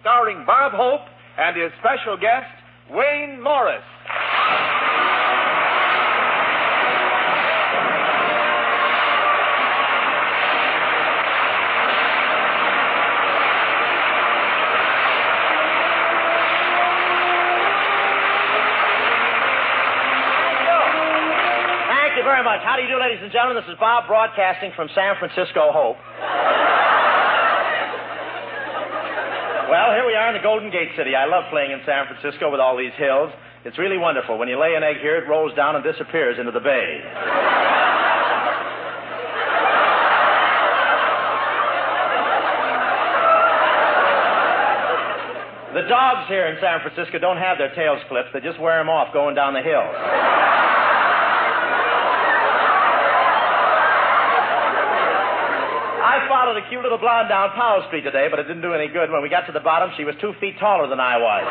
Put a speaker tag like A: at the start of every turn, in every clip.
A: starring Bob Hope and his special guest, Wayne Morris.
B: Thank you very much. How do you do, ladies and gentlemen? This is Bob broadcasting from San Francisco Hope. Well, here we are in the Golden Gate City. I love playing in San Francisco with all these hills. It's really wonderful. When you lay an egg here, it rolls down and disappears into the bay. The dogs here in San Francisco don't have their tails clipped. They just wear them off going down the hills. Followed a cute little blonde down Powell Street today, but it didn't do any good. When we got to the bottom, she was two feet taller than I was.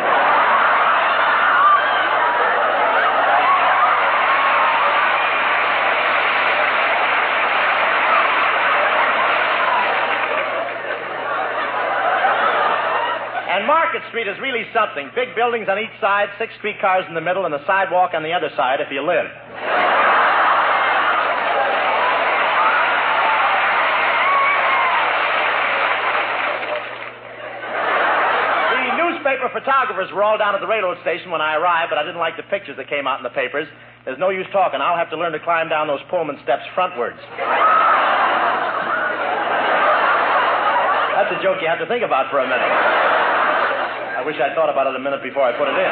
B: And Market Street is really something. Big buildings on each side, six streetcars in the middle, and a sidewalk on the other side if you live. Newspaper photographers were all down at the railroad station when I arrived, but I didn't like the pictures that came out in the papers. There's no use talking. I'll have to learn to climb down those Pullman steps frontwards. That's a joke you have to think about for a minute. I wish I'd thought about it a minute before I put it in.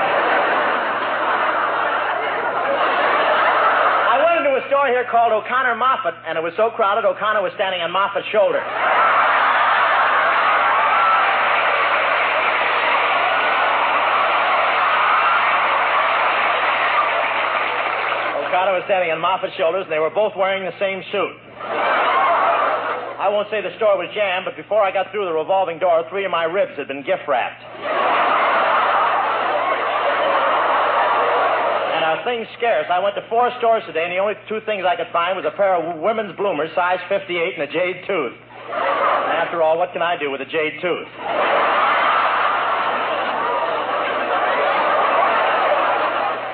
B: I went into a store here called O'Connor Moffatt, and it was so crowded, O'Connor was standing on Moffatt's shoulder. Standing on Moffatt's shoulders, and they were both wearing the same suit. I won't say the store was jammed, but before I got through the revolving door, three of my ribs had been gift wrapped. And our things scarce. I went to four stores today, and the only two things I could find was a pair of women's bloomers, size 58, and a jade tooth. After all, what can I do with a jade tooth?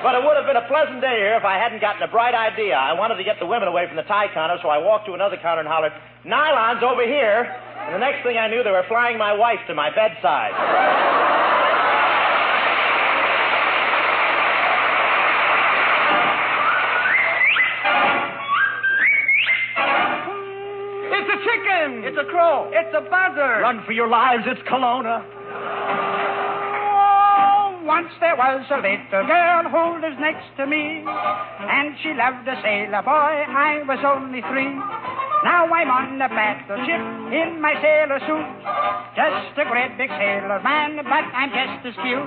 B: But it would have been a pleasant day here if I hadn't gotten a bright idea. I wanted to get the women away from the tie counter, so I walked to another counter and hollered, Nylon's over here. And the next thing I knew, they were flying my wife to my bedside.
C: It's a chicken!
B: It's a crow.
C: It's a buzzard!
B: Run for your lives, it's
C: Colonna. Once there was a little girl who lives next to me, and she loved a sailor boy. I was only three. Now I'm on a battleship in my sailor suit. Just a great big sailor man, but I'm just as cute.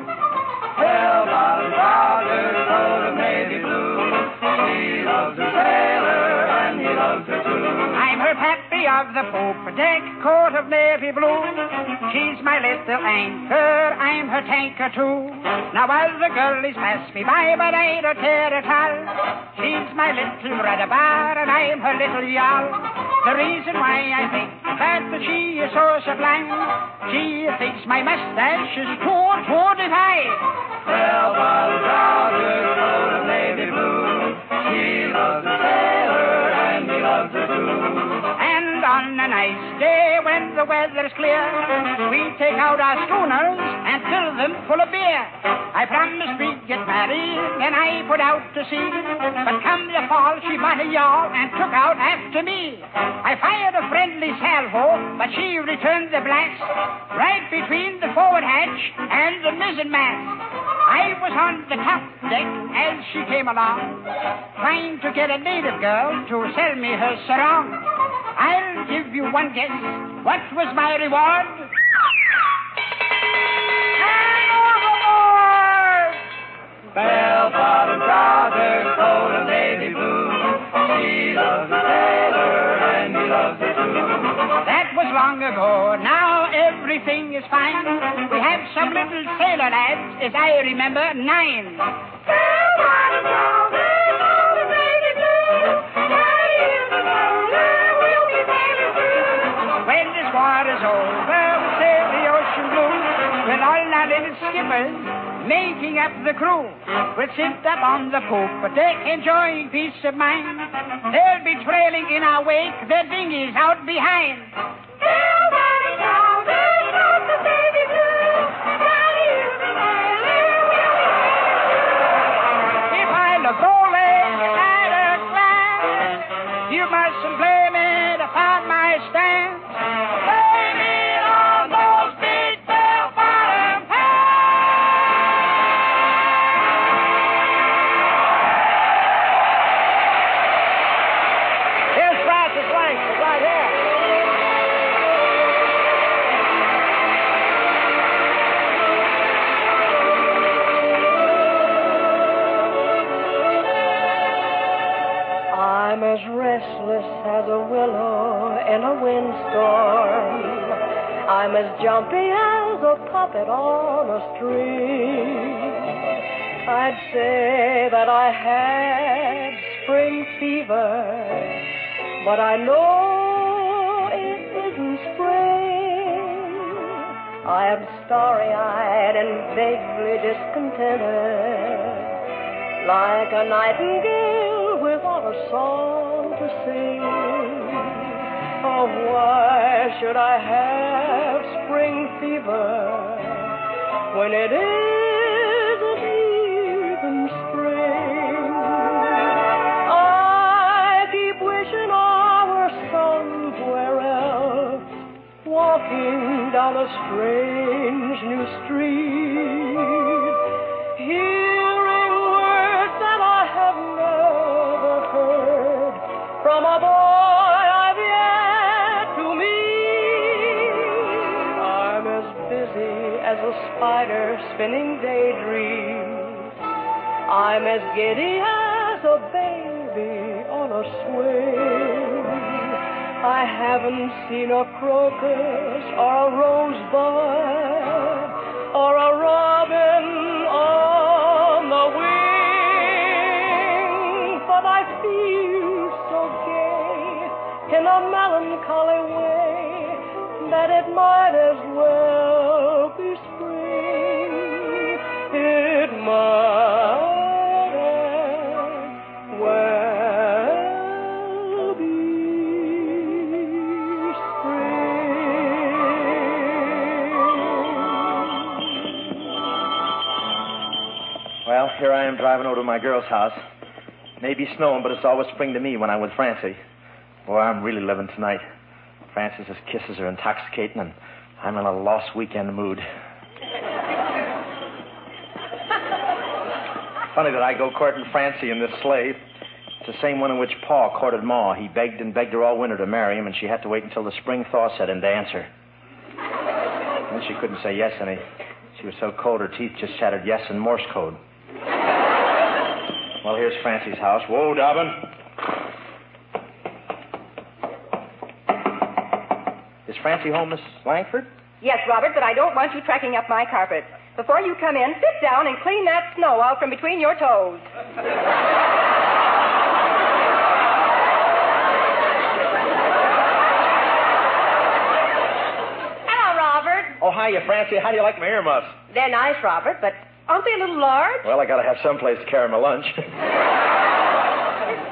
C: Well, my father wrote a navy blue. He loves a sailor, and he loves her too. I'm her pappy of the poop deck, coat of navy blue. She's my little anchor, I'm her tanker too. Now other girlies pass me by, but I don't care at all. She's my little bar, and I'm her little yawl. The reason why I think that she is so sublime, she thinks my mustache is too, too divine. Well, my daughter wrote a navy blue. She loves a nice day when the weather's clear, we take out our schooners and fill them full of beer. I promised we'd get married, and I put out to sea. But come the fall, she bought a yawl and took out after me. I fired a friendly salvo, but she returned the blast right between the forward hatch and the mizzen mast. I was on the top deck as she came along, trying to get a native girl to sell me her sarong. Give you wondered what was my reward?
D: Bell bottom trousers, coat of navy blue. She loves the sailor and he loves her too.
C: That was long ago. Now everything is fine. We have some little sailor lads, as I remember, nine. Bell bottom trousers. Making up the crew. We'll sit up on the poop, but deck enjoying peace of mind. They'll be trailing in our wake, their dinghies out behind. If I look bowling at a glance, you mustn't blame it upon my.
E: Jumpy as a puppet on a string. I'd say that I had spring fever, but I know it isn't spring. I am starry eyed and vaguely discontented like a nightingale without a song to sing. Oh, why should I have spring fever when it isn't even spring? I keep wishing I were somewhere else, walking down a strange new street, spinning daydreams. I'm as giddy as a baby on a swing. I haven't seen a crocus or a rosebud or a robin on the wing, but I feel so gay in a melancholy way that it might as well Well,
B: here I am driving over to my girl's house. Maybe snowing, but it's always spring to me when I'm with Francie. Boy, I'm really living tonight. Francis's kisses are intoxicating, and I'm in a lost weekend mood. Funny that I go courting Francie in this sleigh. It's the same one in which Pa courted Ma. He begged and begged her all winter to marry him, and she had to wait until the spring thaw set in to answer. And she couldn't say yes any. She was so cold her teeth just chattered yes in Morse code. Well, here's Francie's house. Whoa, Dobbin. Is Francie home, Miss Langford?
F: Yes, Robert, but I don't want you tracking up my carpet. Before you come in, sit down and clean that snow out from between your toes. Hello, Robert.
B: Oh, hiya, Francie. How do you like my earmuffs?
F: They're nice, Robert, but aren't a little large?
B: Well, I gotta have some place to carry my lunch.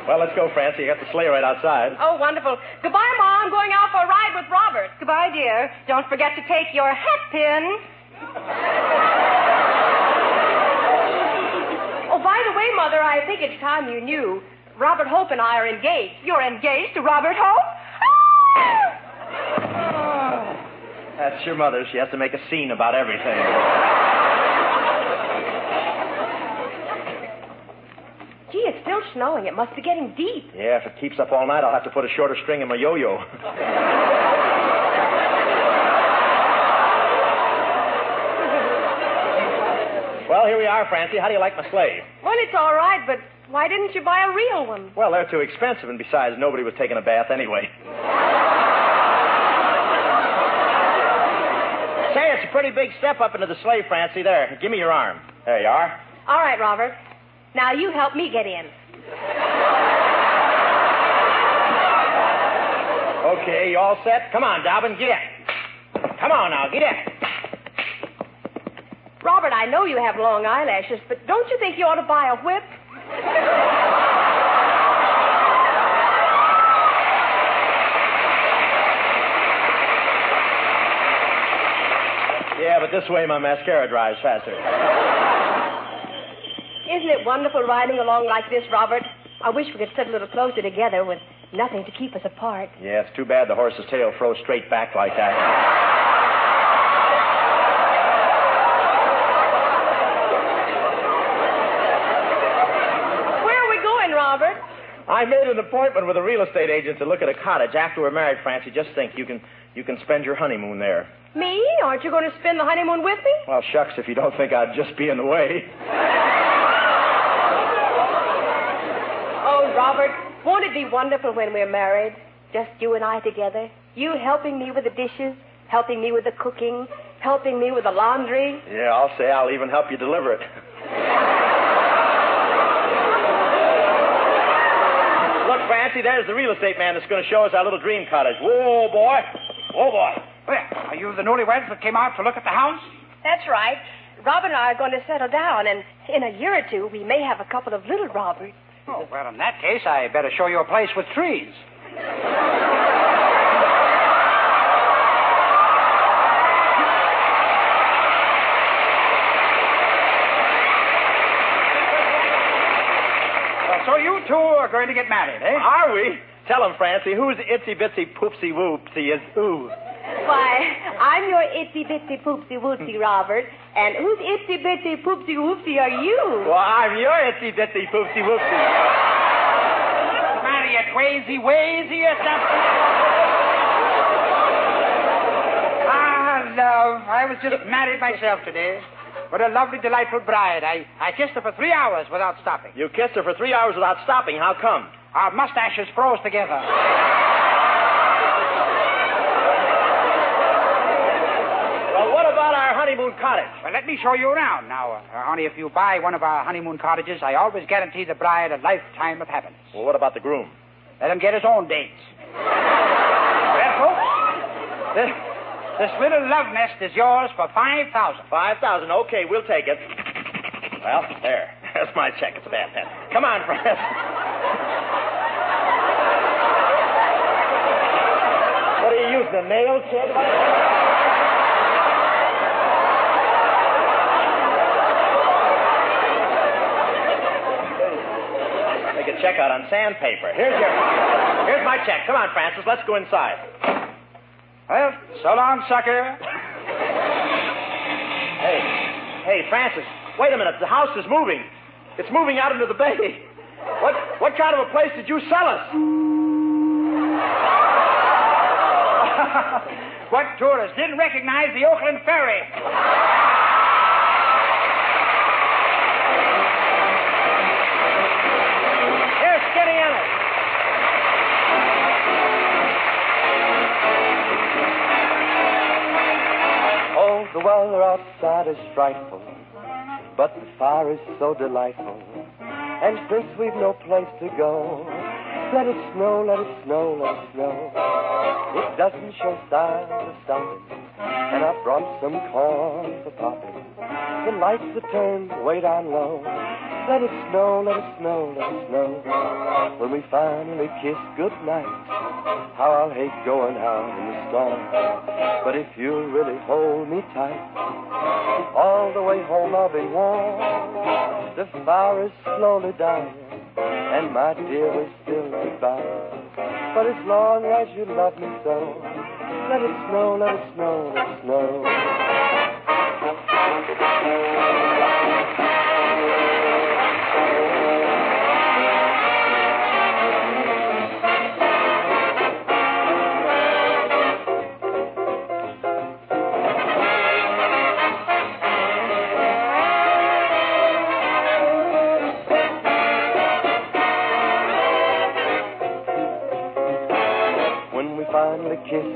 B: well, let's go, Francie. You got the sleigh right outside.
F: Oh, wonderful. Goodbye, Ma. I'm going out for a ride with Robert. Goodbye, dear. Don't forget to take your hat pin. oh, by the way, Mother, I think it's time you knew. Robert Hope and I are engaged. You're engaged to Robert Hope?
B: That's your mother. She has to make a scene about everything.
F: Gee, it's still snowing. It must be getting deep.
B: Yeah, if it keeps up all night, I'll have to put a shorter string in my yo-yo. well, here we are, Francie. How do you like my sleigh?
F: Well, it's all right, but why didn't you buy a real one?
B: Well, they're too expensive, and besides, nobody was taking a bath anyway. Say, it's a pretty big step up into the sleigh, Francie. There, give me your arm. There you are.
F: All right, Robert. Now you help me get in.
B: Okay, you all set? Come on, Dobbin, get in. Come on now, get in.
F: Robert, I know you have long eyelashes, but don't you think you ought to buy a whip?
B: Yeah, but this way my mascara dries faster.
F: Isn't it wonderful riding along like this, Robert? I wish we could sit a little closer together with nothing to keep us apart.
B: Yeah, it's too bad the horse's tail froze straight back like that.
F: Where are we going, Robert?
B: I made an appointment with a real estate agent to look at a cottage after we're married, Francie. Just think, you can you can spend your honeymoon there.
F: Me? Aren't you going to spend the honeymoon with me?
B: Well, shucks, if you don't think I'd just be in the way.
F: Oh, Robert, won't it be wonderful when we're married? Just you and I together. You helping me with the dishes, helping me with the cooking, helping me with the laundry.
B: Yeah, I'll say I'll even help you deliver it. Look, Francie, there's the real estate man that's going to show us our little dream cottage. Whoa, boy. Whoa, boy.
C: Well, are you the newlyweds that came out to look at the house?
F: That's right. Robert and I are going to settle down, and in a year or two, we may have a couple of little Roberts.
C: Oh, well, in that case, I better show you a place with trees. So you two are going to get married, eh?
B: Are we? Tell him, Francie, who's itsy bitsy poopsie whoopsy is ooh?
F: Why, I'm your itsy bitsy poopsy wootsy, Robert. And whose itsy bitsy poopsy whoopsy are you?
B: Well, I'm your itsy bitsy poopsy whoopsy.
C: Marry it, wazy, wazy, or something. Ah, love, I was just married myself today. What a lovely, delightful bride. I, I kissed her for three hours without stopping.
B: You kissed her for three hours without stopping. How come?
C: Our mustaches froze together.
B: Well, what about our honeymoon cottage?
C: Well, let me show you around. Now, uh, honey, if you buy one of our honeymoon cottages, I always guarantee the bride a lifetime of happiness.
B: Well, what about the groom?
C: Let him get his own dates. well, folks, this, this little love nest is yours for 5000
B: Five thousand. Okay, we'll take it. Well, there. That's my check. It's a bad pen. Come on, Francis. what are you using? A nail, kid? Make a check out on sandpaper. Here's your. Here's my check. Come on, Francis. Let's go inside.
C: Well, so long, sucker.
B: Hey, hey, Francis. Wait a minute. The house is moving. It's moving out into the bay. What what kind of a place did you sell us?
C: what tourist didn't recognize the Oakland Ferry?
G: Weather outside is frightful, but the fire is so delightful. And since we've no place to go, let it snow, let it snow, let it snow. It doesn't show signs of stopping, and I brought some corn for popping. The lights are turned way down low. Let it snow, let it snow, let it snow. When we finally kiss goodnight, how I'll hate going out in the storm. But if you'll really hold me tight, all the way home I'll be warm. The fire is slowly dying, and my dear, we're still goodbye. But as long as you love me so, let it snow, let it snow, let it snow.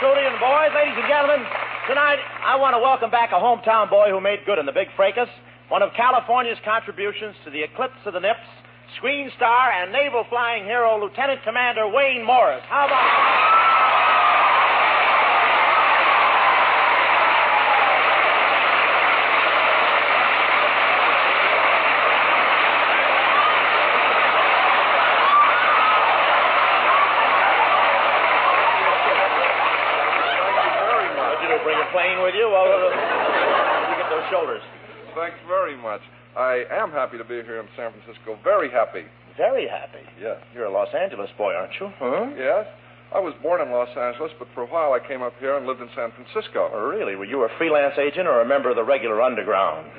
B: Boys. Ladies and gentlemen, tonight I want to welcome back a hometown boy who made good in the big fracas, one of California's contributions to the eclipse of the Nips, screen star and naval flying hero, Lieutenant Commander Wayne Morris. How about What'd you do, bring a plane with you? Well, uh, where'd you get those shoulders?
H: Thanks very much. I am happy to be here in San Francisco. Very happy.
B: Very happy.
H: Yes.
B: You're a Los Angeles boy, aren't you? Huh?
H: Yes. I was born in Los Angeles, but for a while I came up here and lived in San Francisco.
B: Oh, really? Were you a freelance agent or a member of the regular underground?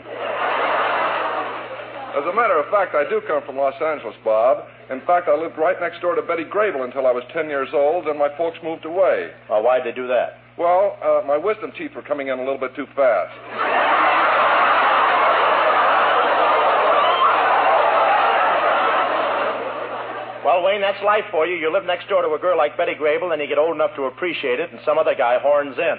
H: As a matter of fact, I do come from Los Angeles, Bob. In fact, I lived right next door to Betty Grable until I was 10 years old, and my folks moved away.
B: Well, why'd they do that?
H: Well, uh, my wisdom teeth were coming in a little bit too fast.
B: Well, Wayne, that's life for you. You live next door to a girl like Betty Grable, and you get old enough to appreciate it, and some other guy horns in.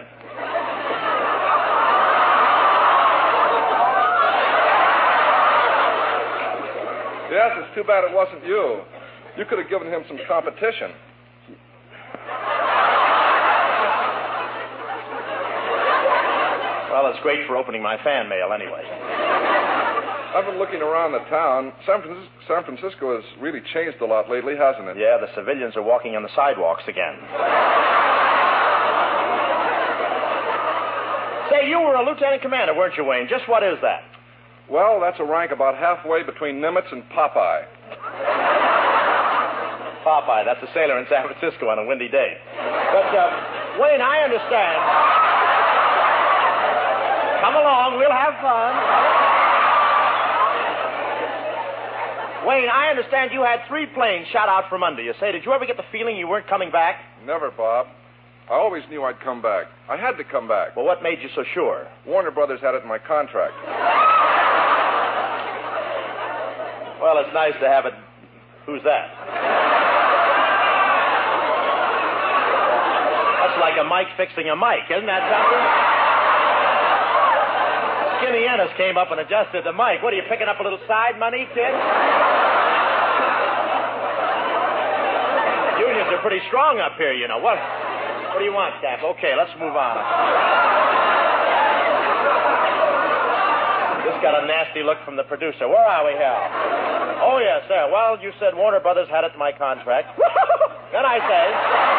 H: Yes, it's too bad it wasn't you. You could have given him some competition.
B: Well, it's great for opening my fan mail anyway.
H: I've been looking around the town. San Francisco, San Francisco has really changed a lot lately, hasn't it?
B: Yeah, the civilians are walking on the sidewalks again. Say, you were a lieutenant commander, weren't you, Wayne? Just what is that?
H: Well, that's a rank about halfway between Nimitz and Popeye.
B: Popeye, that's a sailor in San Francisco on a windy day. But, uh, Wayne, I understand. Come along, we'll have fun. Wayne, I understand you had three planes shot out from under you. Say, did you ever get the feeling you weren't coming back?
H: Never, Bob. I always knew I'd come back. I had to come back.
B: Well, what made you so sure?
H: Warner Brothers had it in my contract.
B: Well, it's nice to have it. Who's that? That's like a mic fixing a mic, isn't that something? Ennis came up and adjusted the mic. What are you picking up a little side money, kid? Unions are pretty strong up here, you know. What? What do you want, Cap? Okay, let's move on. This got a nasty look from the producer. Where are we here? Oh, yes, sir. Well, you said Warner Brothers had it in my contract. then I say.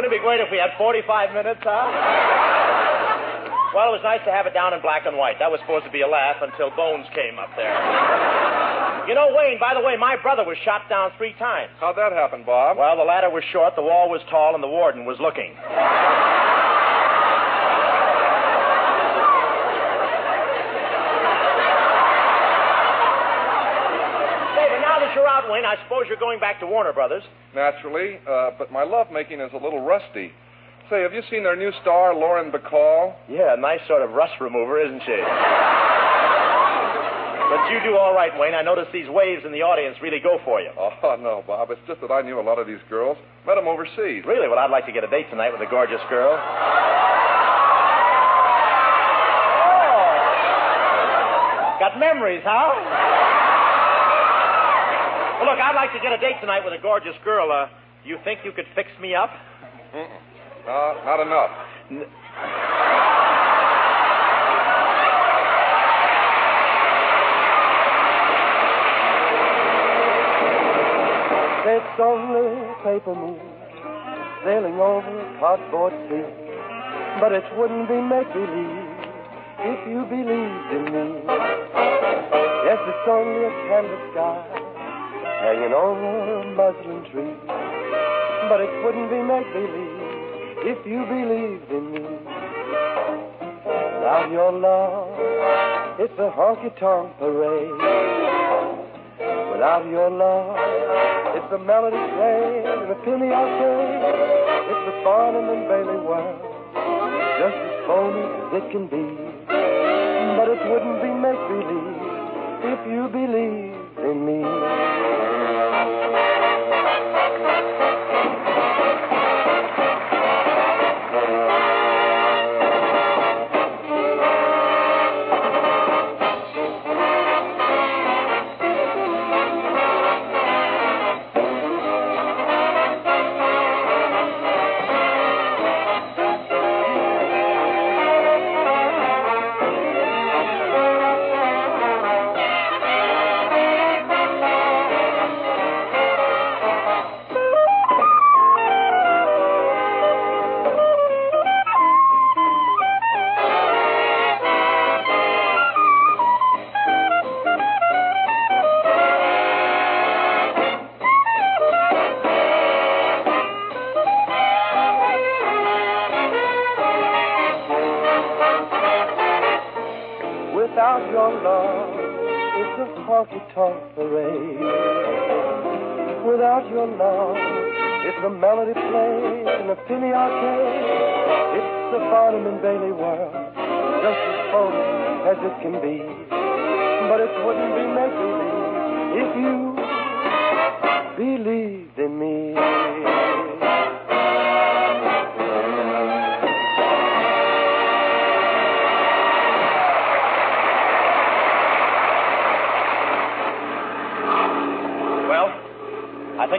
B: Wouldn't it be great if we had 45 minutes, huh? Well, it was nice to have it down in black and white. That was supposed to be a laugh until Bones came up there. You know, Wayne, by the way, my brother was shot down three times.
H: How'd that happen, Bob?
B: Well, the ladder was short, the wall was tall, and the warden was looking. Say, but now that you're out, Wayne, I suppose you're going back to Warner Brothers.
H: Naturally, uh, but my lovemaking is a little rusty. Say, have you seen their new star, Lauren Bacall?
B: Yeah, nice sort of rust remover, isn't she? but you do all right, Wayne. I notice these waves in the audience really go for you.
H: Oh, no, Bob. It's just that I knew a lot of these girls. Met them overseas.
B: Really? Well, I'd like to get a date tonight with a gorgeous girl. Oh. Got memories, huh? Well, look, I'd like to get a date tonight with a gorgeous girl. Uh, you think you could fix me up?
H: Mm-mm. No, not enough.
G: It's only a paper moon sailing over a cardboard sea. But it wouldn't be make believe if you believed in me. Yes, it's only a canvas sky hanging over a muslin tree. But it wouldn't be make believe if you believed in me. Without your love, it's a honky tonk parade. Without your love, it's a melody played in a penny arcade. It's the Barnum and Bailey world, just as phony as it can be. But it wouldn't be make believe if you believed in me. Parade. Without your love, it's a melody played in a penny arcade. It's the Barnum and Bailey world, just as phony as it can be. But it wouldn't be make believe if you believed in me.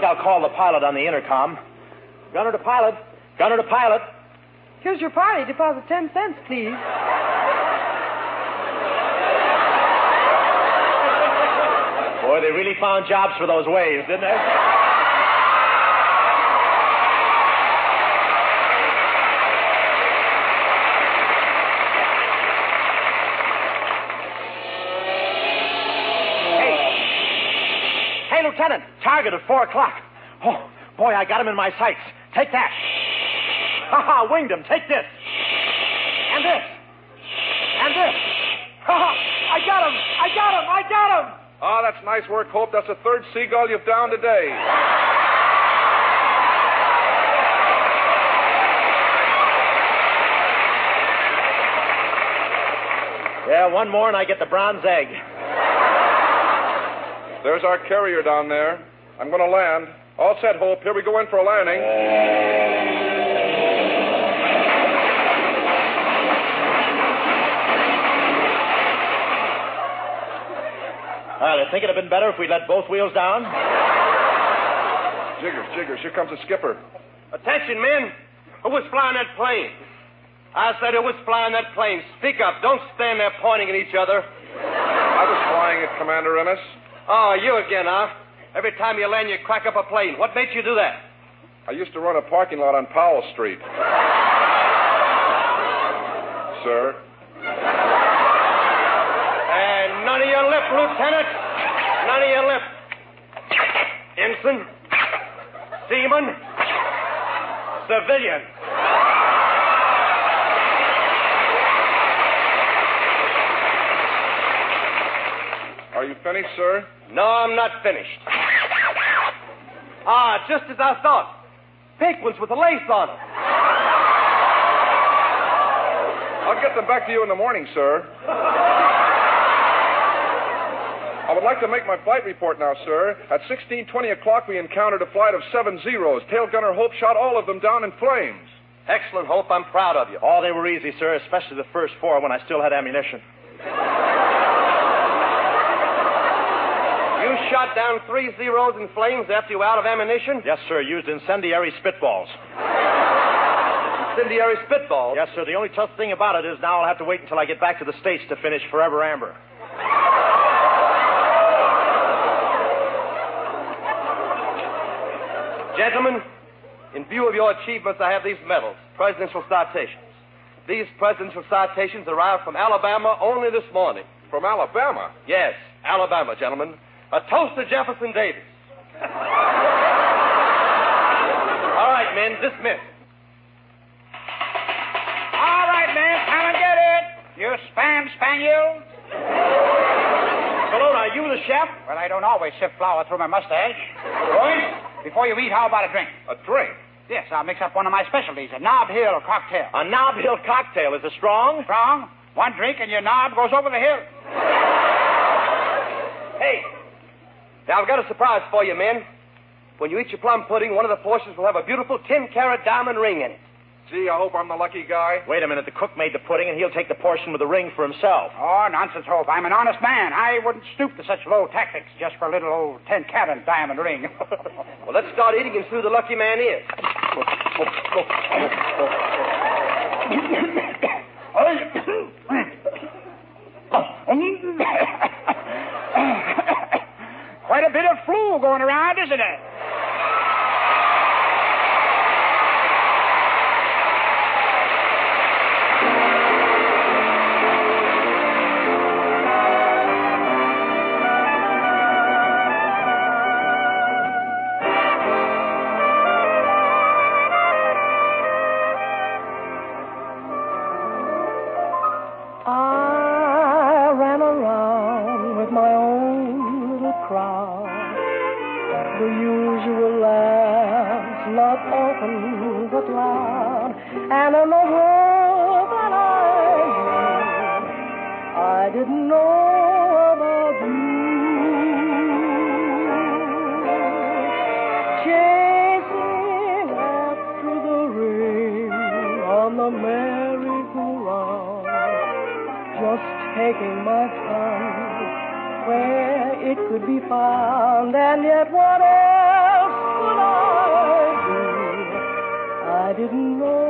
B: Think I'll call the pilot on the intercom. Gunner to pilot. Gunner to pilot.
I: Here's your party. Deposit ten cents, please.
B: Boy, they really found jobs for those waves, didn't they? Hey, Lieutenant. Target at four o'clock. Oh, boy, I got him in my sights. Take that. Ha ha, winged him. Take this. And this. And this. Ha ha, I got him. I got him. I got him.
H: Ah, that's nice work, Hope. That's the third seagull you've downed today.
B: Yeah, one more and I get the bronze egg.
H: There's our carrier down there. I'm going to land. All set, Hope. Here we go in for a landing.
B: Well, I think it'd have been better if we'd let both wheels down.
H: Jiggers, jiggers. Here comes the skipper.
J: Attention, men. Who was flying that plane? I said who was flying that plane. Speak up. Don't stand there pointing at each other.
H: I was flying it, Commander Ennis.
J: Oh, you again, huh? Every time you land, you crack up a plane. What made you do that?
H: I used to run a parking lot on Powell Street. Sir.
J: And none of your lip, Lieutenant. None of your lip. Ensign. Seaman. Civilian.
H: Are you finished, sir?
J: No, I'm not finished. Ah, just as I thought. Pink ones with the lace on them.
H: I'll get them back to you in the morning, sir. I would like to make my flight report now, sir. At 16:20 o'clock, we encountered a flight of seven Zeros. Tail gunner Hope shot all of them down in flames.
J: Excellent, Hope. I'm proud of you.
B: Oh, they were easy, sir, especially the first four when I still had ammunition.
J: You shot down three zeros in flames after you were out of ammunition?
B: Yes, sir, used incendiary spitballs.
J: Incendiary spitballs?
B: Yes, sir. The only tough thing about it is now I'll have to wait until I get back to the States to finish Forever Amber.
J: Gentlemen, in view of your achievements, I have these medals, presidential citations. These presidential citations arrived from Alabama only this morning.
H: From Alabama?
J: Yes. Alabama, gentlemen. A toast to Jefferson Davis. All right, men, dismiss.
C: All right, men, come and get it. You spam spaniels.
B: Hello, now, you the chef?
C: Well, I don't always sift flour through my mustache. Royce, before you eat, how about a drink?
H: A drink?
C: Yes, I'll mix up one of my specialties, a Nob Hill cocktail.
B: A Nob Hill cocktail. Is it strong?
C: Strong. One drink and your knob goes over the hill.
J: Hey, now I've got a surprise for you, men. When you eat your plum pudding, one of the portions will have a beautiful 10 carat diamond ring in it.
H: Gee, I hope I'm the lucky guy.
B: Wait a minute. The cook made the pudding, and he'll take the portion with the ring for himself.
C: Oh, nonsense, Hope. I'm an honest man. I wouldn't stoop to such low tactics just for a little old 10 carat diamond ring.
J: Well, let's start eating and see who the lucky man is.
C: Quite a bit of flu going around, isn't it?
E: The usual laughs, not often but loud. And in the world that I knew, I didn't know about you. Chasing after the ring on the merry-go-round just taking my time where it could be found, and yet I didn't know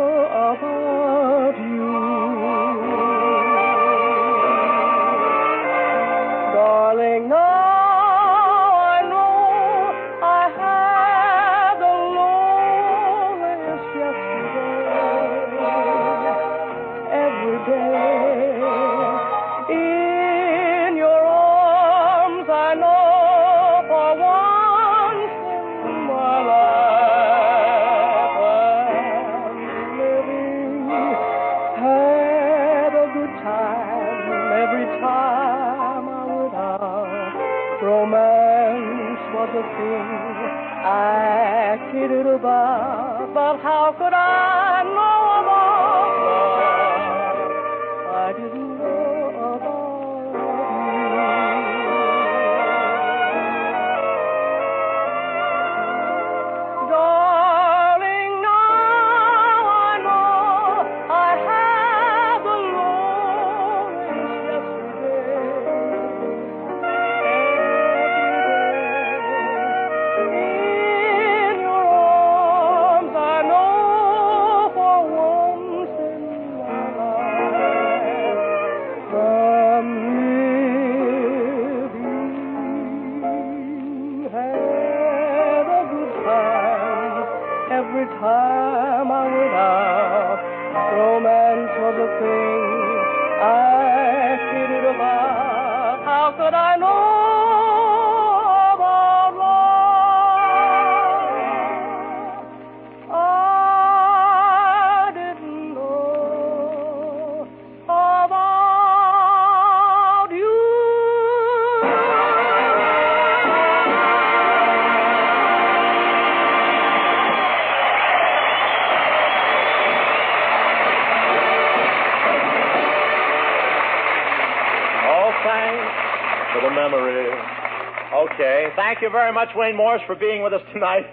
B: Thank you very much, Wayne Morris, for being with us tonight.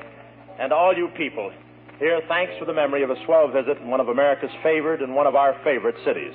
B: And all you people. Here, thanks for the memory of a swell visit in one of America's favored and one of our favorite cities.